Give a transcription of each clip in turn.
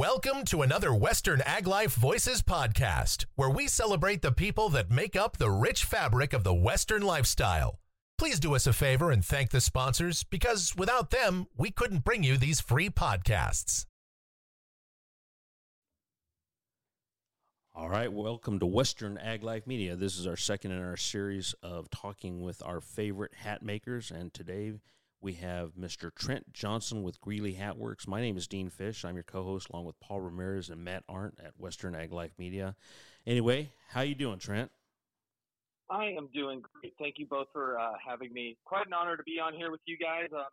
Welcome to another Western Ag Life Voices podcast, where we celebrate the people that make up the rich fabric of the Western lifestyle. Please do us a favor and thank the sponsors because without them, we couldn't bring you these free podcasts. All right, welcome to Western Ag Life Media. This is our second in our series of talking with our favorite hat makers, and today we have Mr. Trent Johnson with Greeley Hat Works. My name is Dean Fish. I'm your co-host along with Paul Ramirez and Matt Arndt at Western Ag Life Media. Anyway, how you doing, Trent? I am doing great. Thank you both for uh, having me. Quite an honor to be on here with you guys. Um,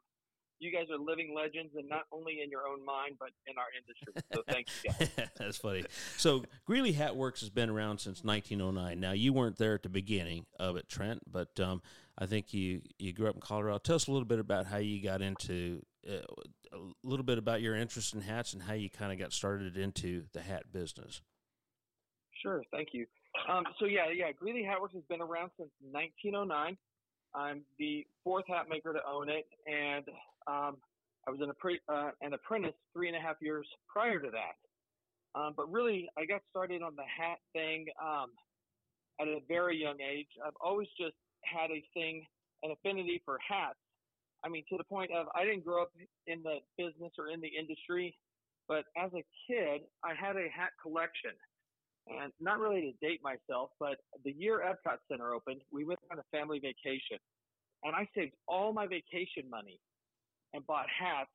you guys are living legends, and not only in your own mind, but in our industry. So thank you guys. That's funny. So Greeley Hat Works has been around since 1909. Now you weren't there at the beginning of it, Trent, but um, I think you you grew up in Colorado. Tell us a little bit about how you got into uh, a little bit about your interest in hats and how you kind of got started into the hat business. Sure. Thank you. Um, so yeah, yeah, Greeley Hat Works has been around since 1909. I'm the fourth hat maker to own it, and um, I was an, uh, an, apprentice three and a half years prior to that. Um, but really, I got started on the hat thing um, at a very young age. I've always just had a thing, an affinity for hats. I mean, to the point of I didn't grow up in the business or in the industry, but as a kid, I had a hat collection. And not really to date myself, but the year Epcot Center opened, we went on a family vacation. And I saved all my vacation money and bought hats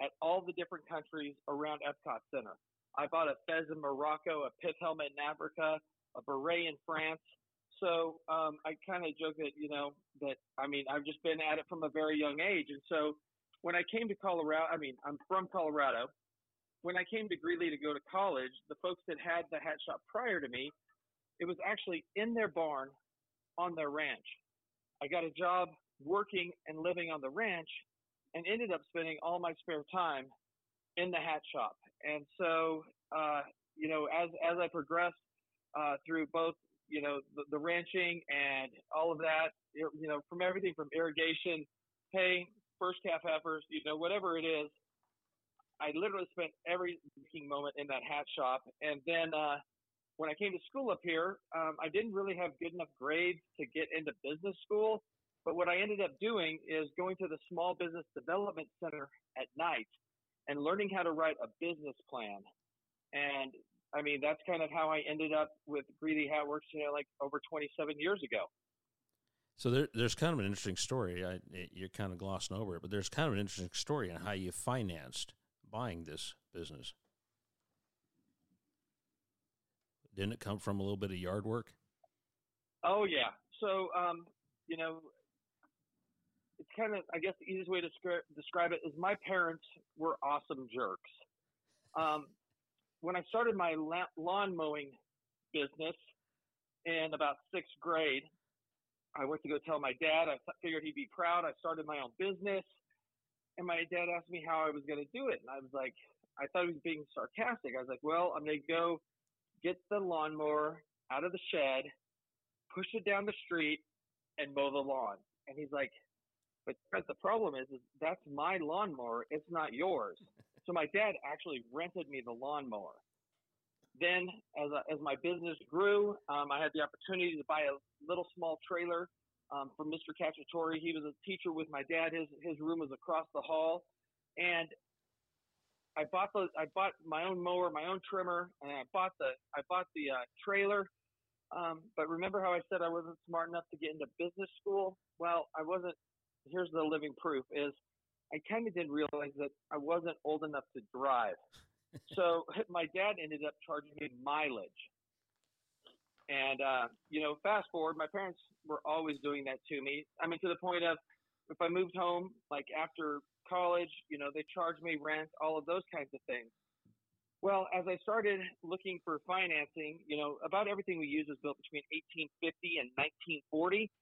at all the different countries around Epcot Center. I bought a fez in Morocco, a pith helmet in Africa, a beret in France. So um, I kind of joke that you know that I mean I've just been at it from a very young age, and so when I came to Colorado, I mean I'm from Colorado. When I came to Greeley to go to college, the folks that had the hat shop prior to me, it was actually in their barn on their ranch. I got a job working and living on the ranch, and ended up spending all my spare time in the hat shop. And so, uh, you know, as as I progressed uh, through both, you know, the, the, ranching and all of that, you know, from everything from irrigation, hay, first calf heifers, you know, whatever it is, I literally spent every waking moment in that hat shop. And then uh, when I came to school up here, um, I didn't really have good enough grades to get into business school. But what I ended up doing is going to the Small Business Development Center at night and learning how to write a business plan. And I mean, that's kind of how I ended up with Greeley Hat Works, you know, like over 27 years ago. So there, there's kind of an interesting story. I, you're kind of glossing over it, but there's kind of an interesting story on how you financed buying this business. Didn't it come from a little bit of yard work? Oh yeah. So um, you know, it's kind of I guess the easiest way to describe, describe it is my parents were awesome jerks. Um, when I started my lawn mowing business in about sixth grade, I went to go tell my dad. I figured he'd be proud. I started my own business, and my dad asked me how I was going to do it, and I was like, I thought he was being sarcastic. I was like, well, I'm going to go get the lawnmower out of the shed, push it down the street, and mow the lawn. And he's like, but the problem is, is that's my lawnmower. It's not yours. So my dad actually rented me the lawnmower. Then, as, a, as my business grew, um, I had the opportunity to buy a little small trailer um, from Mr. Cacciatore. He was a teacher with my dad. His his room was across the hall, and I bought the I bought my own mower, my own trimmer, and I bought the I bought the uh, trailer. Um, but remember how I said I wasn't smart enough to get into business school? Well, I wasn't here's the living proof is I kind of didn't realize that I wasn't old enough to drive. so my dad ended up charging me mileage. And, uh, you know, fast forward, my parents were always doing that to me. I mean, to the point of if I moved home, like after college, you know, they charged me rent, all of those kinds of things. Well, as I started looking for financing, you know, about everything we use was built between 1850 and 1940.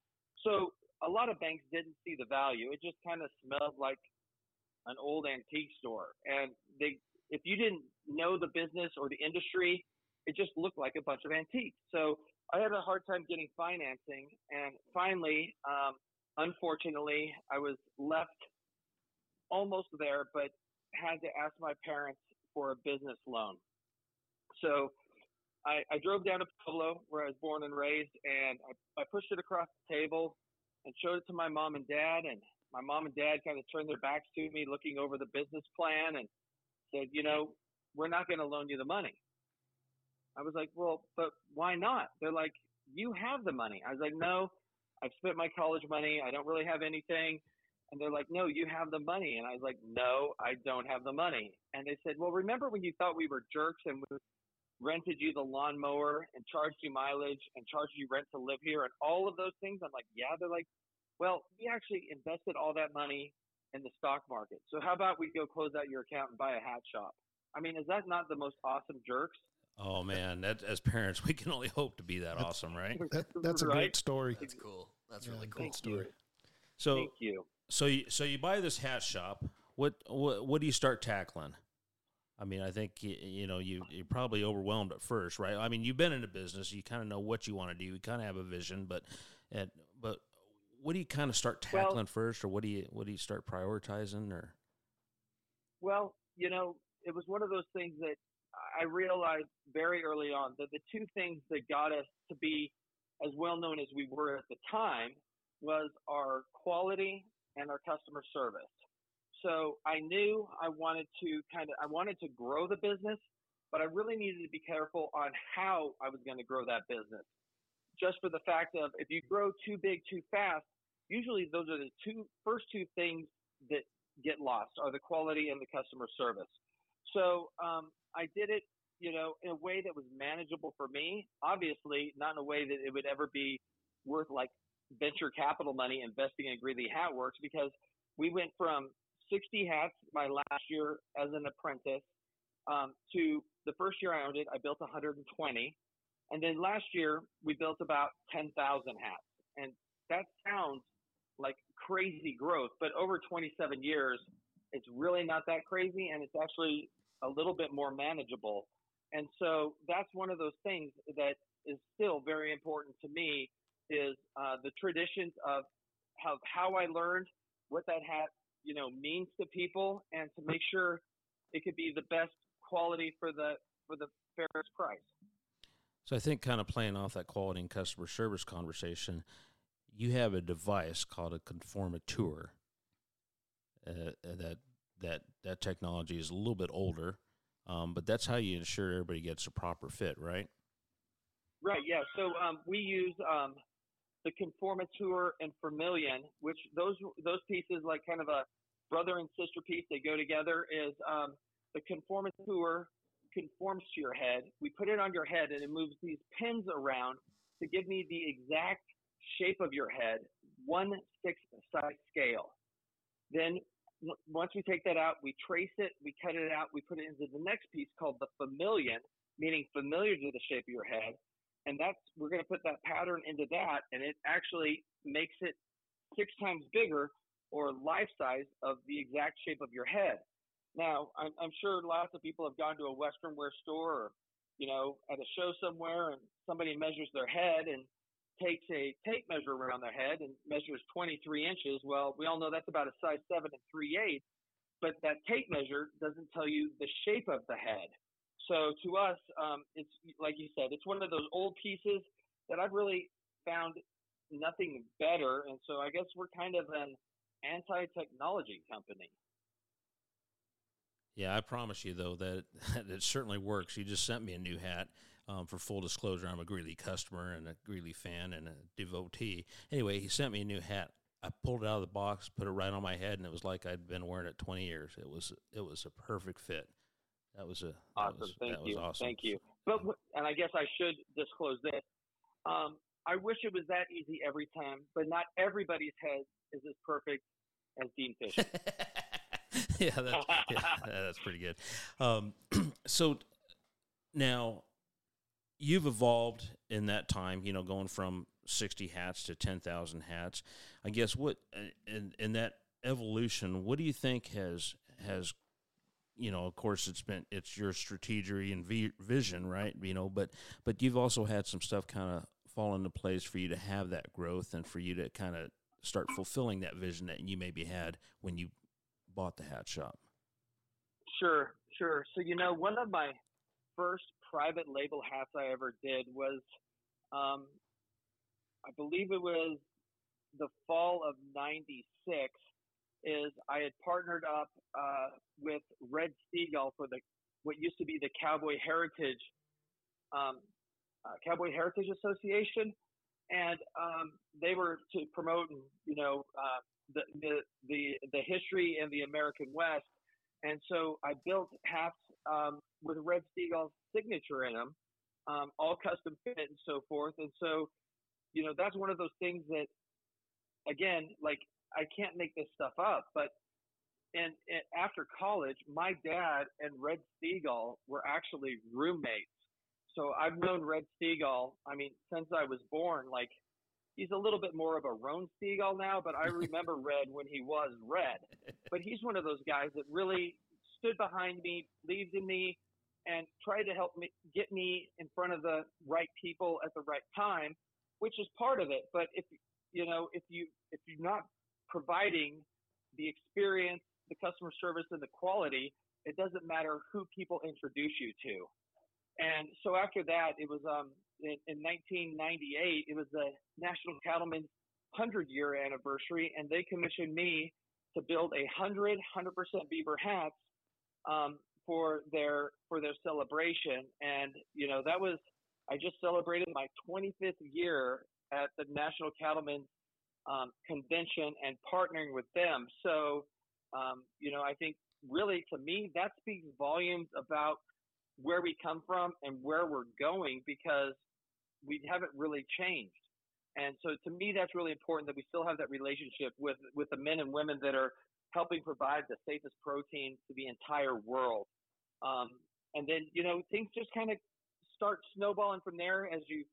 So a lot of banks didn't see the value. It just kind of smelled like an old antique store. And they, if you didn't know the business or the industry, it just looked like a bunch of antiques. So I had a hard time getting financing. And finally, um, unfortunately, I was left almost there, but had to ask my parents for a business loan. So I, I drove down to Pueblo, where I was born and raised, and I, I pushed it across the table and showed it to my mom and dad. And my mom and dad kind of turned their backs to me, looking over the business plan, and said, "You know, we're not going to loan you the money." I was like, "Well, but why not?" They're like, "You have the money." I was like, "No, I've spent my college money. I don't really have anything." And they're like, no, you have the money. And I was like, no, I don't have the money. And they said, well, remember when you thought we were jerks and we rented you the lawnmower and charged you mileage and charged you rent to live here and all of those things? I'm like, yeah. They're like, well, we actually invested all that money in the stock market. So how about we go close out your account and buy a hat shop? I mean, is that not the most awesome jerks? Oh man, that as parents, we can only hope to be that that's, awesome, right? That, that's a right? great story. That's cool. That's yeah, really cool Thank story. You. So, Thank you. So you so you buy this hat shop. What what what do you start tackling? I mean, I think you, you know you you're probably overwhelmed at first, right? I mean, you've been in a business, you kind of know what you want to do, you kind of have a vision, but and but what do you kind of start tackling well, first, or what do you what do you start prioritizing, or? Well, you know, it was one of those things that I realized very early on that the two things that got us to be as well known as we were at the time was our quality and our customer service. So I knew I wanted to kind of I wanted to grow the business, but I really needed to be careful on how I was going to grow that business. Just for the fact of if you grow too big too fast, usually those are the two first two things that get lost are the quality and the customer service. So um, I did it, you know, in a way that was manageable for me. Obviously, not in a way that it would ever be worth like venture capital money investing in Greeley Hat Works because we went from 60 hats my last year as an apprentice um, to the first year I owned it, I built 120. And then last year, we built about 10,000 hats. And that sounds like crazy growth, but over 27 years, it's really not that crazy and it's actually a little bit more manageable. And so that's one of those things that is still very important to me is uh, the traditions of how, how I learned what that hat, you know, means to people and to make sure it could be the best quality for the, for the fairest price. So I think kind of playing off that quality and customer service conversation, you have a device called a conformateur. Uh, that that that technology is a little bit older, um, but that's how you ensure everybody gets a proper fit, right? Right. Yeah. So um, we use um, the conformateur and formillion, which those those pieces like kind of a brother and sister piece, they go together. Is um, the conformateur conforms to your head. We put it on your head, and it moves these pins around to give me the exact shape of your head, one sixth size scale. Then once we take that out, we trace it, we cut it out, we put it into the next piece called the formillion, meaning familiar to the shape of your head and that's we're going to put that pattern into that, and it actually makes it six times bigger or life size of the exact shape of your head. Now, I'm, I'm sure lots of people have gone to a Western wear store or, you know, at a show somewhere, and somebody measures their head and takes a tape measure around their head and measures 23 inches. Well, we all know that's about a size seven and three eighths, but that tape measure doesn't tell you the shape of the head. So to us, um, it's like you said, it's one of those old pieces that I've really found nothing better, and so I guess we're kind of an anti-technology company. Yeah, I promise you though that, that it certainly works. You just sent me a new hat. Um, for full disclosure, I'm a Greeley customer and a Greeley fan and a devotee. Anyway, he sent me a new hat. I pulled it out of the box, put it right on my head, and it was like I'd been wearing it 20 years. It was it was a perfect fit. That was a awesome. Was, Thank you. Awesome. Thank you. But and I guess I should disclose this. Um, I wish it was that easy every time, but not everybody's head is as perfect as Dean Fisher. yeah, that's, yeah, that's pretty good. Um, so now you've evolved in that time. You know, going from sixty hats to ten thousand hats. I guess what uh, in in that evolution, what do you think has has you know, of course, it's been it's your strategy and vision, right? You know, but but you've also had some stuff kind of fall into place for you to have that growth and for you to kind of start fulfilling that vision that you maybe had when you bought the hat shop. Sure. Sure. So you know, one of my first private label hats I ever did was, um, I believe it was the fall of '96. Is I had partnered up uh, with Red Steagall for the what used to be the Cowboy Heritage um, uh, Cowboy Heritage Association, and um, they were to promote, you know, uh, the, the the the history in the American West. And so I built hats um, with Red Steagall's signature in them, um, all custom fit and so forth. And so, you know, that's one of those things that, again, like I can't make this stuff up, but and, and after college, my dad and Red Steagall were actually roommates. So I've known Red Steagall, I mean, since I was born, like he's a little bit more of a Roan Steagall now, but I remember Red when he was Red. But he's one of those guys that really stood behind me, believed in me, and tried to help me get me in front of the right people at the right time, which is part of it. But if you know, if you if you're not providing the experience, the customer service, and the quality, it doesn't matter who people introduce you to. And so after that, it was um, in, in 1998. It was the National Cattlemen's 100 year anniversary, and they commissioned me to build a hundred 100% beaver hats um, for their for their celebration. And you know that was I just celebrated my 25th year at the National Cattlemen's um, convention and partnering with them. So um, you know I think really to me that speaks volumes about where we come from and where we're going because we haven't really changed. And so to me, that's really important that we still have that relationship with, with the men and women that are helping provide the safest protein to the entire world. Um, and then, you know, things just kind of start snowballing from there as you,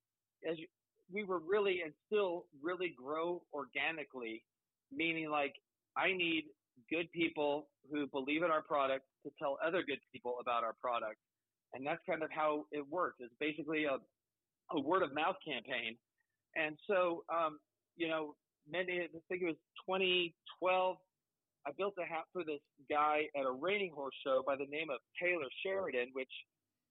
as you, we were really and still really grow organically, meaning like I need good people who believe in our product to tell other good people about our product and that's kind of how it worked. It's basically a, a word of mouth campaign, and so um, you know, many I think it was 2012. I built a hat for this guy at a reining horse show by the name of Taylor Sheridan, which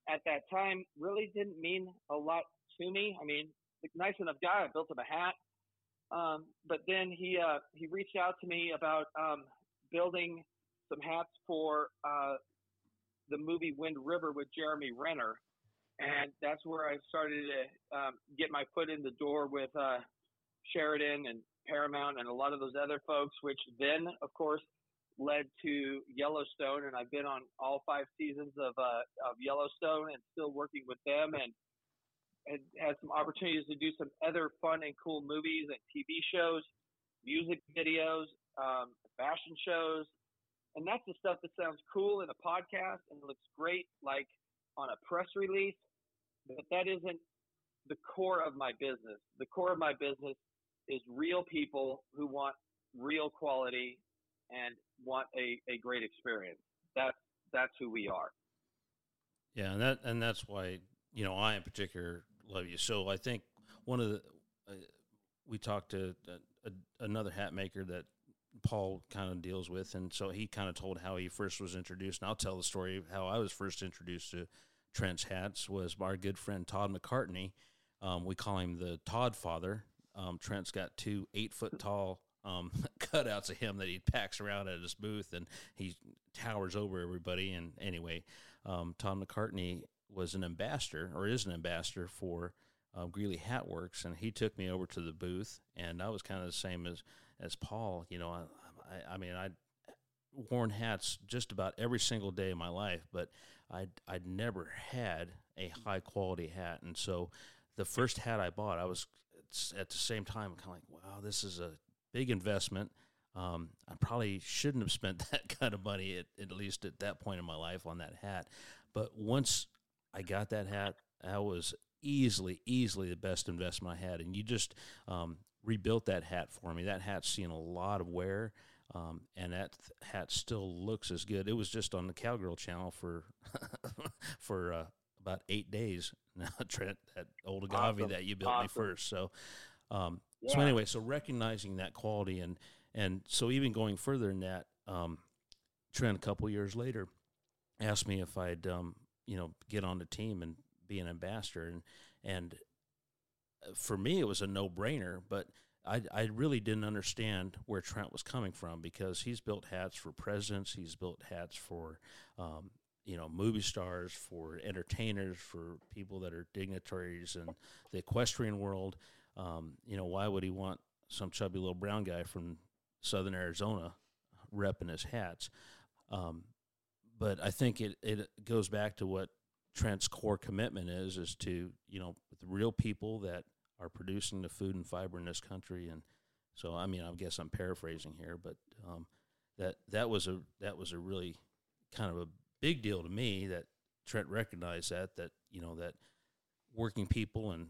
at that time really didn't mean a lot to me. I mean, nice enough guy. I built him a hat, um, but then he uh, he reached out to me about um, building some hats for uh, the movie Wind River with Jeremy Renner, and that's where I started to um, get my foot in the door with uh, Sheridan and Paramount and a lot of those other folks, which then, of course, led to Yellowstone, and I've been on all five seasons of uh, of Yellowstone and still working with them, and and had some opportunities to do some other fun and cool movies and TV shows, music videos, um, fashion shows, and that's the stuff that sounds cool in a podcast and looks great like on a press release, but that isn't the core of my business. The core of my business is real people who want real quality and want a, a great experience. That's that's who we are. Yeah, and that and that's why you know I in particular love you. So I think one of the uh, we talked to a, a, another hat maker that Paul kind of deals with. And so he kind of told how he first was introduced. And I'll tell the story of how I was first introduced to Trent's hats was our good friend Todd McCartney. Um, we call him the Todd Father. Um, Trent's got two eight foot tall um, cutouts of him that he packs around at his booth, and he towers over everybody. And anyway, um, Todd McCartney was an ambassador, or is an ambassador for uh, Greeley Hat Works, and he took me over to the booth, and I was kind of the same as as Paul, you know, I, I, I mean, I'd worn hats just about every single day of my life, but I'd, I'd never had a high quality hat. And so the first hat I bought, I was at the same time I'm kind of like, wow, this is a big investment. Um, I probably shouldn't have spent that kind of money at, at least at that point in my life on that hat. But once I got that hat, that was easily, easily the best investment I had. And you just, um, rebuilt that hat for me. That hat's seen a lot of wear, um, and that th- hat still looks as good. It was just on the Cowgirl channel for for uh, about eight days. Now, Trent, that old agave awesome. that you built awesome. me first. So, um, yeah. so anyway, so recognizing that quality and and so even going further than that, um, Trent, a couple years later, asked me if I'd um, you know get on the team and be an ambassador, and and uh, for me it was a no brainer, but. I, I really didn't understand where Trent was coming from because he's built hats for presidents, he's built hats for um, you know movie stars, for entertainers, for people that are dignitaries in the equestrian world. Um, you know, why would he want some chubby little brown guy from Southern Arizona repping his hats? Um, but I think it, it goes back to what Trent's core commitment is, is to, you know, the real people that are producing the food and fiber in this country. And so, I mean, I guess I'm paraphrasing here, but um, that, that was a, that was a really kind of a big deal to me that Trent recognized that, that, you know, that working people and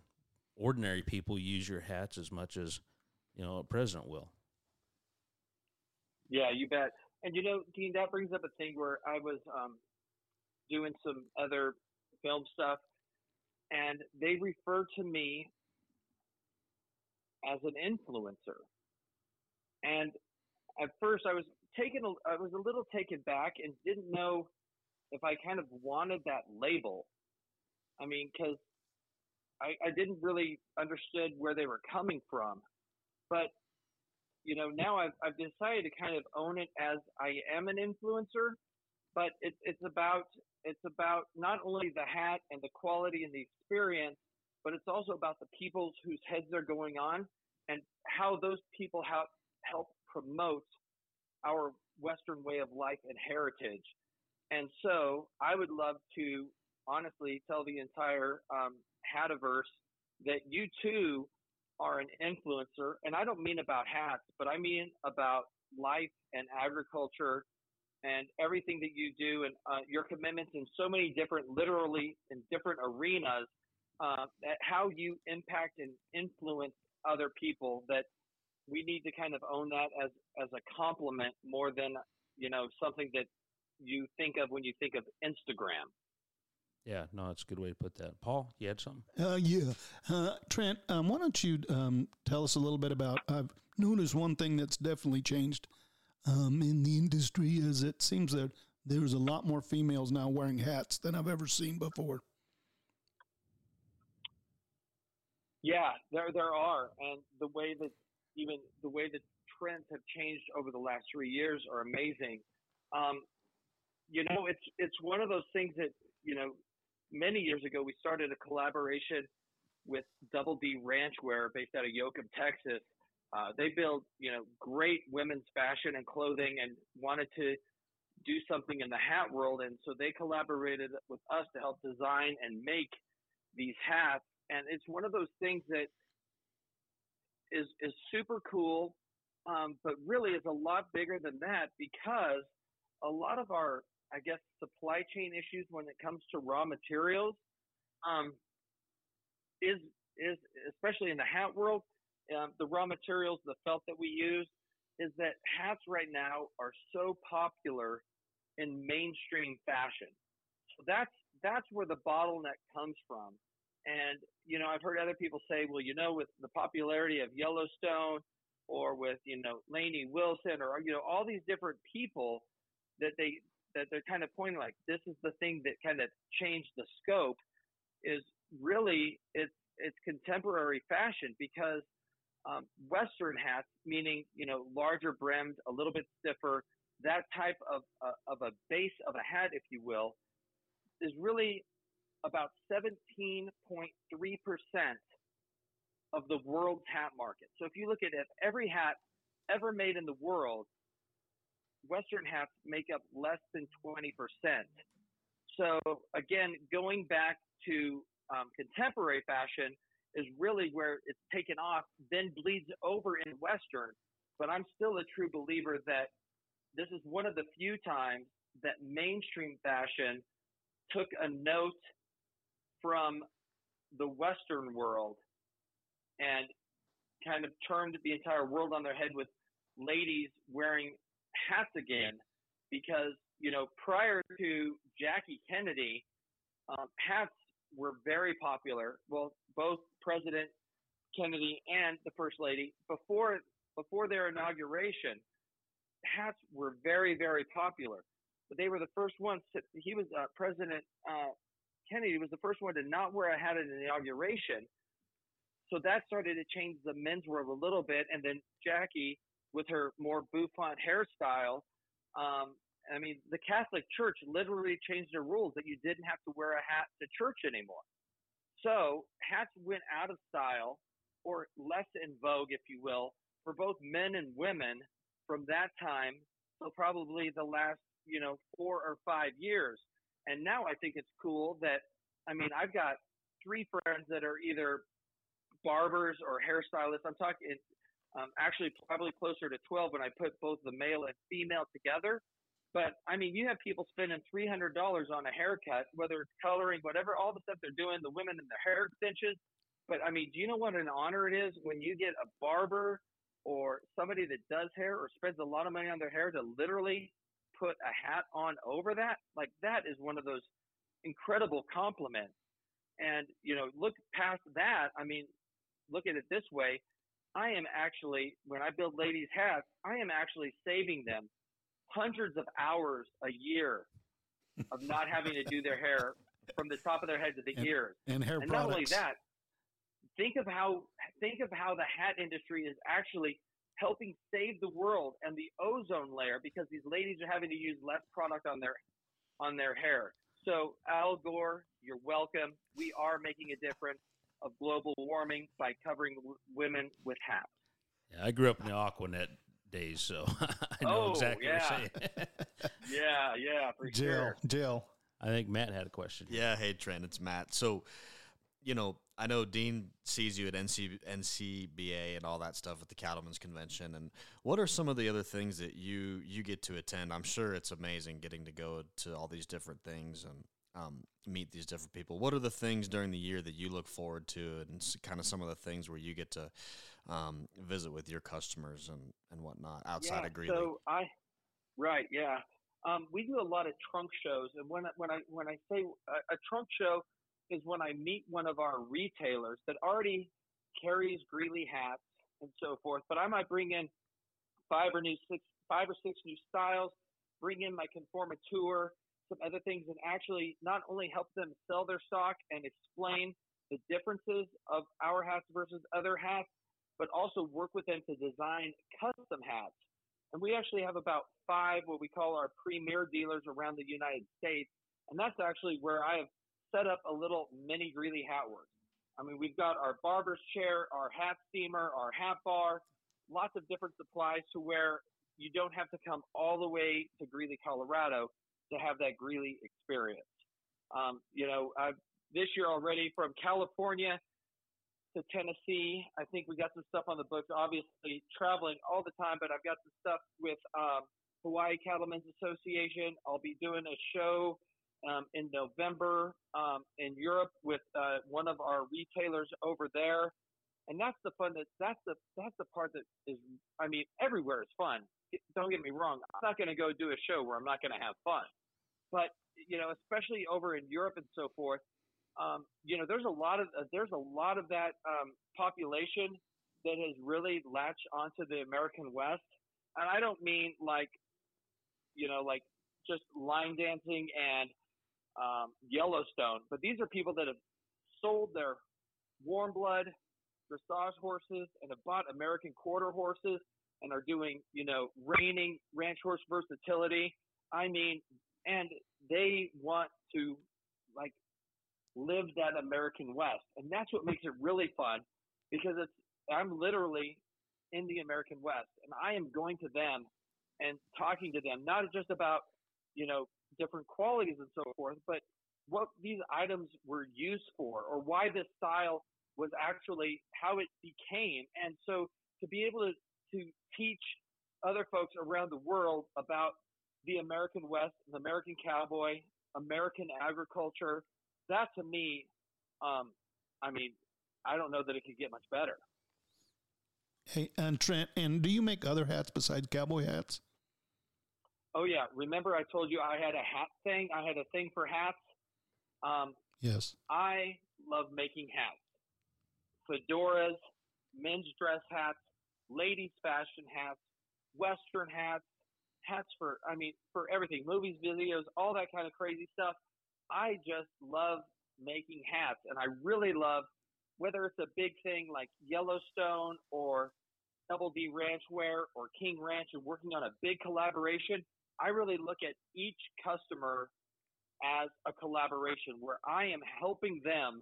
ordinary people use your hats as much as, you know, a president will. Yeah, you bet. And you know, Dean, that brings up a thing where I was um, doing some other film stuff, and they refer to me as an influencer. And at first, I was taken, I was a little taken back and didn't know if I kind of wanted that label. I mean, because I, I didn't really understood where they were coming from, but you know, now I've, I've decided to kind of own it as I am an influencer, but it, it's about, it's about not only the hat and the quality and the experience, but it's also about the people whose heads are going on and how those people help, help promote our Western way of life and heritage. And so I would love to honestly tell the entire um, Hativerse that you too are an influencer, and I don't mean about hats, but I mean about life and agriculture and everything that you do and uh, your commitments in so many different, literally in different arenas, uh, how you impact and influence other people that we need to kind of own that as, as a compliment more than, you know, something that you think of when you think of Instagram. Yeah, no, that's a good way to put that. Paul, you had something? Uh, yeah. Uh, Trent, um, why don't you um, tell us a little bit about? I've noticed one thing that's definitely changed um, in the industry is it seems that there's a lot more females now wearing hats than I've ever seen before. Yeah, there there are, and the way that even the way that trends have changed over the last three years are amazing. Um, you know, it's it's one of those things that you know many years ago, we started a collaboration with Double D Ranchwear based out of Yoakum, Texas. Uh, they build, you know, great women's fashion and clothing and wanted to do something in the hat world. And so they collaborated with us to help design and make these hats. And it's one of those things that is, is super cool, um, but really is a lot bigger than that because a lot of our I guess, supply chain issues when it comes to raw materials, um, is is especially in the hat world, um, the raw materials, the felt that we use, is that hats right now are so popular in mainstream fashion. So that's that's where the bottleneck comes from. And you know, I've heard other people say, well, you know, with the popularity of Yellowstone or with you know Lainey Wilson or you know all these different people that they that they're kind of pointing like this is the thing that kind of changed the scope is really it's it's contemporary fashion because um, Western hats, meaning you know larger brimmed, a little bit stiffer, that type of uh, of a base of a hat, if you will, is really about 17.3 percent of the world's hat market. So if you look at it, every hat ever made in the world Western hats make up less than 20%. So again, going back to um, contemporary fashion is really where it's taken off, then bleeds over in Western. But I'm still a true believer that this is one of the few times that mainstream fashion took a note from the Western world and kind of turned the entire world on their head with ladies wearing hats again because, you know, prior to Jackie Kennedy, um, hats were very popular. Well, both President Kennedy and the First Lady, before, before their inauguration, hats were very, very popular. but they were the first ones. To, he was uh, President uh, Kennedy was the first one to not wear a hat at an inauguration. So that started to change the men's world a little bit, and then Jackie with her more bouffant hairstyle. Um, I mean, the Catholic Church literally changed the rules that you didn't have to wear a hat to church anymore. So hats went out of style or less in vogue, if you will, for both men and women from that time till probably the last, you know, four or five years. And now I think it's cool that, I mean, I've got three friends that are either barbers or hairstylists. I'm talking um, actually probably closer to 12 when I put both the male and female together. But I mean, you have people spending three hundred dollars on a haircut, whether it's coloring, whatever, all the stuff they're doing, the women and their hair extensions. But I mean, do you know what an honor it is when you get a barber or somebody that does hair or spends a lot of money on their hair to literally put a hat on over that? Like that is one of those incredible compliments. And you know, look past that. I mean, look at it this way. I am actually, when I build ladies' hats, I am actually saving them hundreds of hours a year of not having to do their hair from the top of their head to the and, ears. And hair and products. not only that, think of how think of how the hat industry is actually helping save the world and the ozone layer because these ladies are having to use less product on their on their hair. So Al Gore, you're welcome. We are making a difference of global warming by covering w- women with hats. Yeah, I grew up in the Aquanet days, so I know Oh, exactly yeah. what you're saying. Yeah, yeah, for Jill, sure. Jill. I think Matt had a question. Yeah, hey Trent, it's Matt. So, you know, I know Dean sees you at NC, NCBA and all that stuff at the Cattlemen's Convention. And what are some of the other things that you you get to attend? I'm sure it's amazing getting to go to all these different things and um, meet these different people. What are the things during the year that you look forward to, and kind of some of the things where you get to um, visit with your customers and and whatnot outside yeah, of Greeley? So I, right, yeah. Um, we do a lot of trunk shows, and when I- when I when I say a, a trunk show is when I meet one of our retailers that already carries Greeley hats and so forth, but I might bring in five or new six five or six new styles, bring in my Conformateur, some other things, and actually not only help them sell their stock and explain the differences of our hats versus other hats, but also work with them to design custom hats. And we actually have about five what we call our premier dealers around the United States. And that's actually where I have set up a little mini Greeley Hat Works. I mean, we've got our barber's chair, our hat steamer, our hat bar, lots of different supplies to where you don't have to come all the way to Greeley, Colorado to have that Greeley experience. Um, you know, I've, this year already from California to Tennessee. I think we got some stuff on the books. Obviously, traveling all the time, but I've got some stuff with um, Hawaii Cattlemen's Association. I'll be doing a show um, in November um, in Europe with uh, one of our retailers over there, and that's the fun. That that's the that's the part that is. I mean, everywhere is fun. Don't get me wrong. I'm not going to go do a show where I'm not going to have fun, but you know, especially over in Europe and so forth um, you know, there's a lot of uh, there's a lot of that um, population that has really latched onto the American West, and I don't mean like, you know, like just line dancing and um, Yellowstone, but these are people that have sold their warm blood dressage horses and have bought American quarter horses and are doing, you know, reining ranch horse versatility. I mean, and they want to like live that American West. And that's what makes it really fun because it's I'm literally in the American West and I am going to them and talking to them, not just about, you know, different qualities and so forth, but what these items were used for or why this style was actually how it became. And so to be able to, to teach other folks around the world about the American West, the American cowboy, American agriculture, that to me, um, I mean, I don't know that it could get much better. Hey, and Trent, and do you make other hats besides cowboy hats? Oh yeah, remember I told you I had a hat thing. I had a thing for hats. Um, Yes. I love making hats, fedoras, men's dress hats, ladies fashion hats, western hats, hats for, I mean, for everything, movies, videos, all that kind of crazy stuff. I just love making hats, and I really love whether it's a big thing like Yellowstone or Double D Ranchwear or King Ranch and working on a big collaboration. I really look at each customer as a collaboration where I am helping them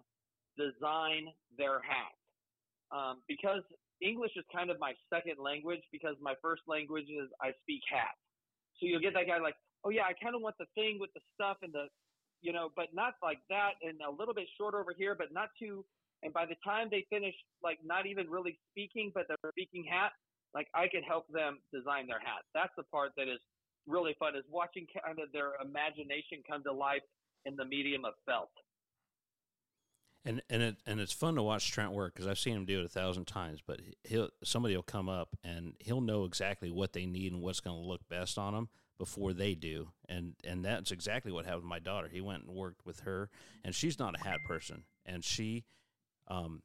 design their hat. Um, because English is kind of my second language because my first language is I speak hat. So you'll get that guy like, oh yeah, I kind of want the thing with the stuff and the, you know, but not like that and a little bit short over here, but not too. And by the time they finish, like not even really speaking, but they're speaking hat, like I can help them design their hat. That's the part that is really fun is watching kind of their imagination come to life in the medium of felt. And and it and it's fun to watch Trent work because I've seen him do it a thousand times. But he'll somebody will come up and he'll know exactly what they need and what's going to look best on them before they do. And and that's exactly what happened with my daughter. He went and worked with her, and she's not a hat person, and she um,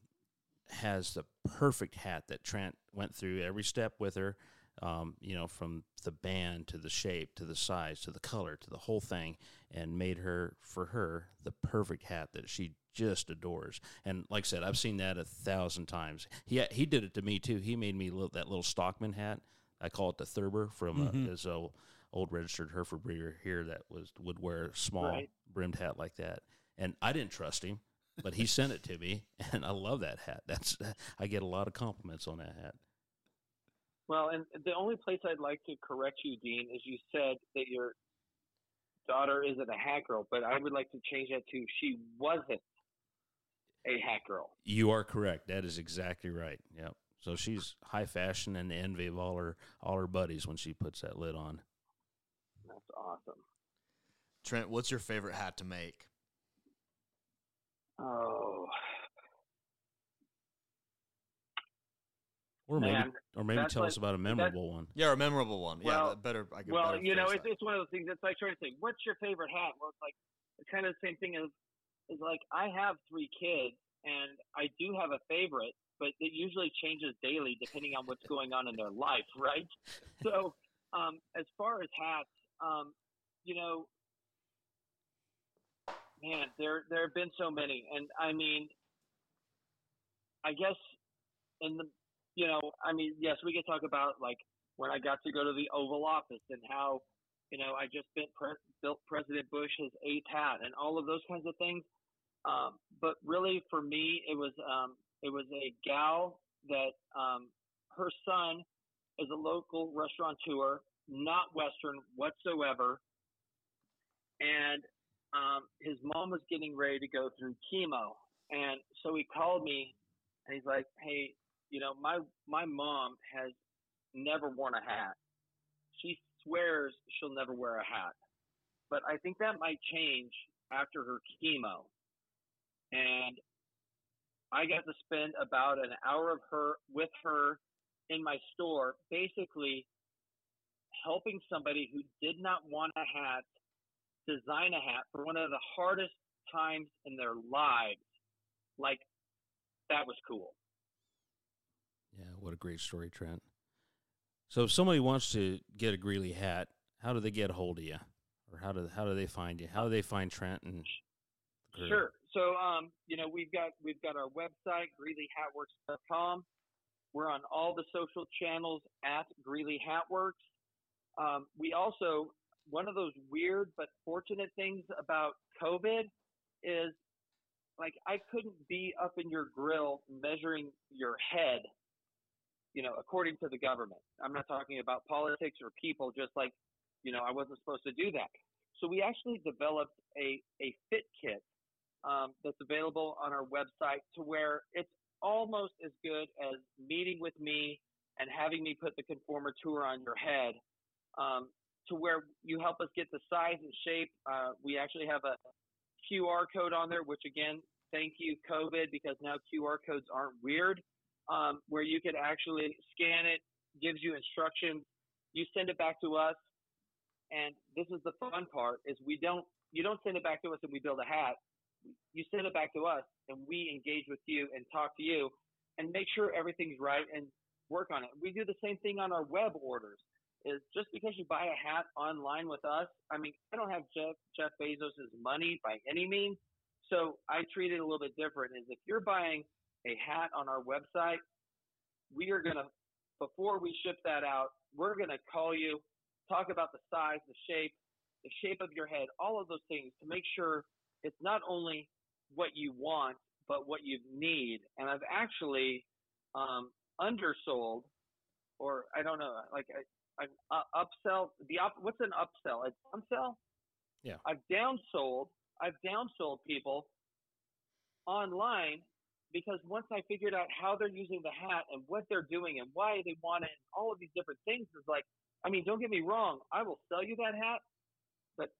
has the perfect hat that Trent went through every step with her. Um, you know, from the band to the shape to the size to the color to the whole thing, and made her for her the perfect hat that she just adores. And like I said, I've seen that a thousand times. He he did it to me too. He made me little, that little Stockman hat. I call it the Thurber from mm-hmm. uh, his old, old registered Hereford breeder here that was would wear a small right. brimmed hat like that. And I didn't trust him, but he sent it to me, and I love that hat. That's I get a lot of compliments on that hat. Well, and the only place I'd like to correct you, Dean, is you said that your daughter isn't a hat girl, but I would like to change that to she wasn't a hat girl. You are correct. That is exactly right. Yep. So she's high fashion and the envy of all her all her buddies when she puts that lid on. That's awesome. Trent, what's your favorite hat to make? Oh. Or maybe, Man, or maybe tell like, us about a memorable one. Yeah, a memorable one. Well, yeah, better. I well, better you know, it's, it's one of those things. It's like trying to say, "What's your favorite hat?" Well, it's like it's kind of the same thing as is like I have three kids and I do have a favorite, but it usually changes daily depending on what's going on in their life, right? So, um, as far as hats, um, you know, man, there there have been so many, and I mean, I guess in the, you know, I mean, yes, we could talk about like when I got to go to the Oval Office and how, you know, I just built, pre- built President Bush his eighth hat and all of those kinds of things. Um, but really, for me, it was um, it was a gal that um, her son is a local restaurateur, not Western whatsoever, and um, his mom was getting ready to go through chemo, and so he called me, and he's like, "Hey, you know, my my mom has never worn a hat. She swears she'll never wear a hat, but I think that might change after her chemo." and I got to spend about an hour of her with her in my store, basically helping somebody who did not want a hat design a hat for one of the hardest times in their lives. Like that was cool. Yeah, what a great story, Trent. So if somebody wants to get a Greeley hat, how do they get a hold of you? Or how do how do they find you? How do they find Trent and Sure. So, um, you know, we've got we've got our website, GreeleyHatworks.com. We're on all the social channels at Greeley Hatworks. Um, we also one of those weird but fortunate things about COVID is like I couldn't be up in your grill measuring your head, you know, according to the government. I'm not talking about politics or people, just like, you know, I wasn't supposed to do that. So we actually developed a, a fit kit um, that's available on our website to where it's almost as good as meeting with me and having me put the conformateur on your head um, to where you help us get the size and shape. Uh, we actually have a QR code on there, which again, thank you, COVID, because now QR codes aren't weird, um, where you could actually scan it, gives you instructions. You send it back to us. And this is the fun part is we don't, you don't send it back to us and we build a hat you send it back to us and we engage with you and talk to you and make sure everything's right and work on it. We do the same thing on our web orders. is just because you buy a hat online with us, I mean, I don't have Jeff Jeff Bezos's money by any means, so I treat it a little bit different. Is if you're buying a hat on our website, we are gonna before we ship that out, we're gonna call you, talk about the size, the shape, the shape of your head, all of those things to make sure it's not only what you want, but what you need. And I've actually um, undersold, or I don't know, like I, I uh, upsell. The what's an upsell? A downsell? Yeah. I've downsold. I've downsold people online because once I figured out how they're using the hat and what they're doing and why they want it and all of these different things is like, I mean, don't get me wrong, I will sell you that hat, but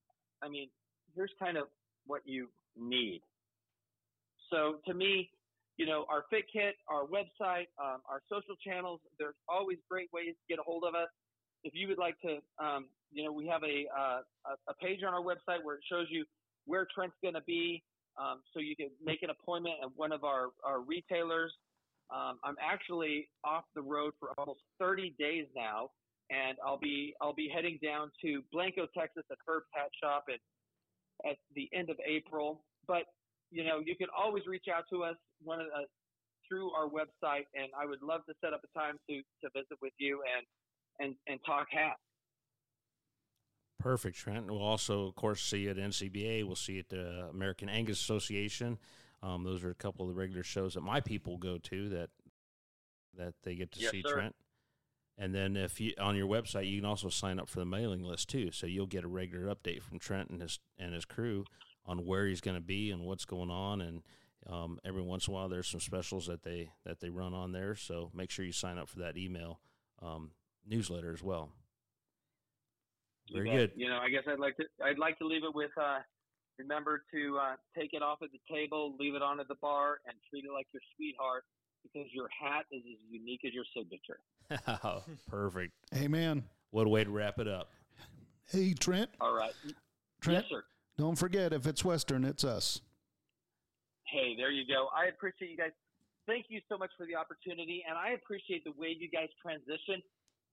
I mean, here's kind of what you need. So to me, you know, our fit kit, our website, um, our social channels, there's always great ways to get a hold of us. If you would like to, um, you know, we have a, uh, a page on our website where it shows you where Trent's going to be. Um, so you can make an appointment at one of our, our retailers. Um, I'm actually off the road for almost 30 days now, and I'll be I'll be heading down to Blanco, Texas, at Herb's Hat Shop at at the end of April. But you know, you can always reach out to us one of uh, through our website, and I would love to set up a time to to visit with you and and and talk hat. Perfect, Trent. We'll also, of course, see you at NCBA. We'll see you at the American Angus Association. Um, those are a couple of the regular shows that my people go to that that they get to yes, see sir. Trent. And then if you on your website, you can also sign up for the mailing list too, so you'll get a regular update from Trent and his and his crew on where he's going to be and what's going on. And um, every once in a while, there's some specials that they that they run on there. So make sure you sign up for that email um, newsletter as well. Very You bet. good. You know, I guess I'd like to I'd like to leave it with uh, remember to uh, take it off at the table, leave it on at the bar, and treat it like your sweetheart because your hat is as unique as your signature. Perfect. Amen. What a way to wrap it up. Hey, Trent. All right. Trent, Yes, sir. don't forget if it's Western, it's us. Hey, there you go. I appreciate you guys. Thank you so much for the opportunity, and I appreciate the way you guys transition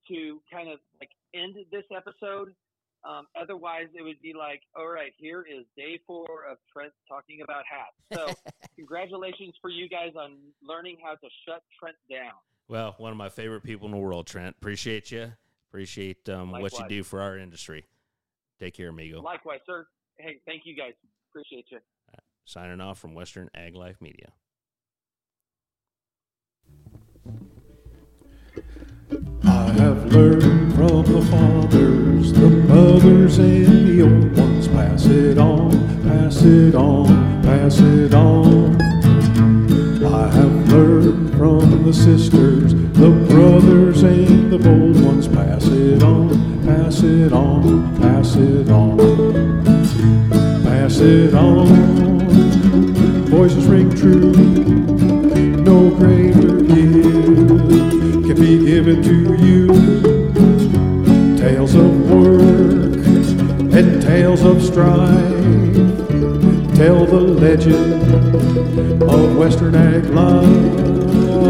to kind of like end this episode. Um, otherwise, it would be like, all right, here is day four of Trent talking about hats. So, congratulations for you guys on learning how to shut Trent down. Well, one of my favorite people in the world, Trent. Appreciate you. Appreciate um, what you do for our industry. Take care, amigo. Likewise, sir. Hey, thank you guys. Appreciate you. Signing off from Western Ag Life Media. I have learned from the fathers, the mothers, and the old ones. Pass it on, pass it on, pass it on. I have learned from the sisters, the brothers, and the bold ones. Pass it on, pass it on, pass it on. Pass it on. Voices ring true. No can be given to you. Tales of work and tales of strife tell the legend of Western Ag life.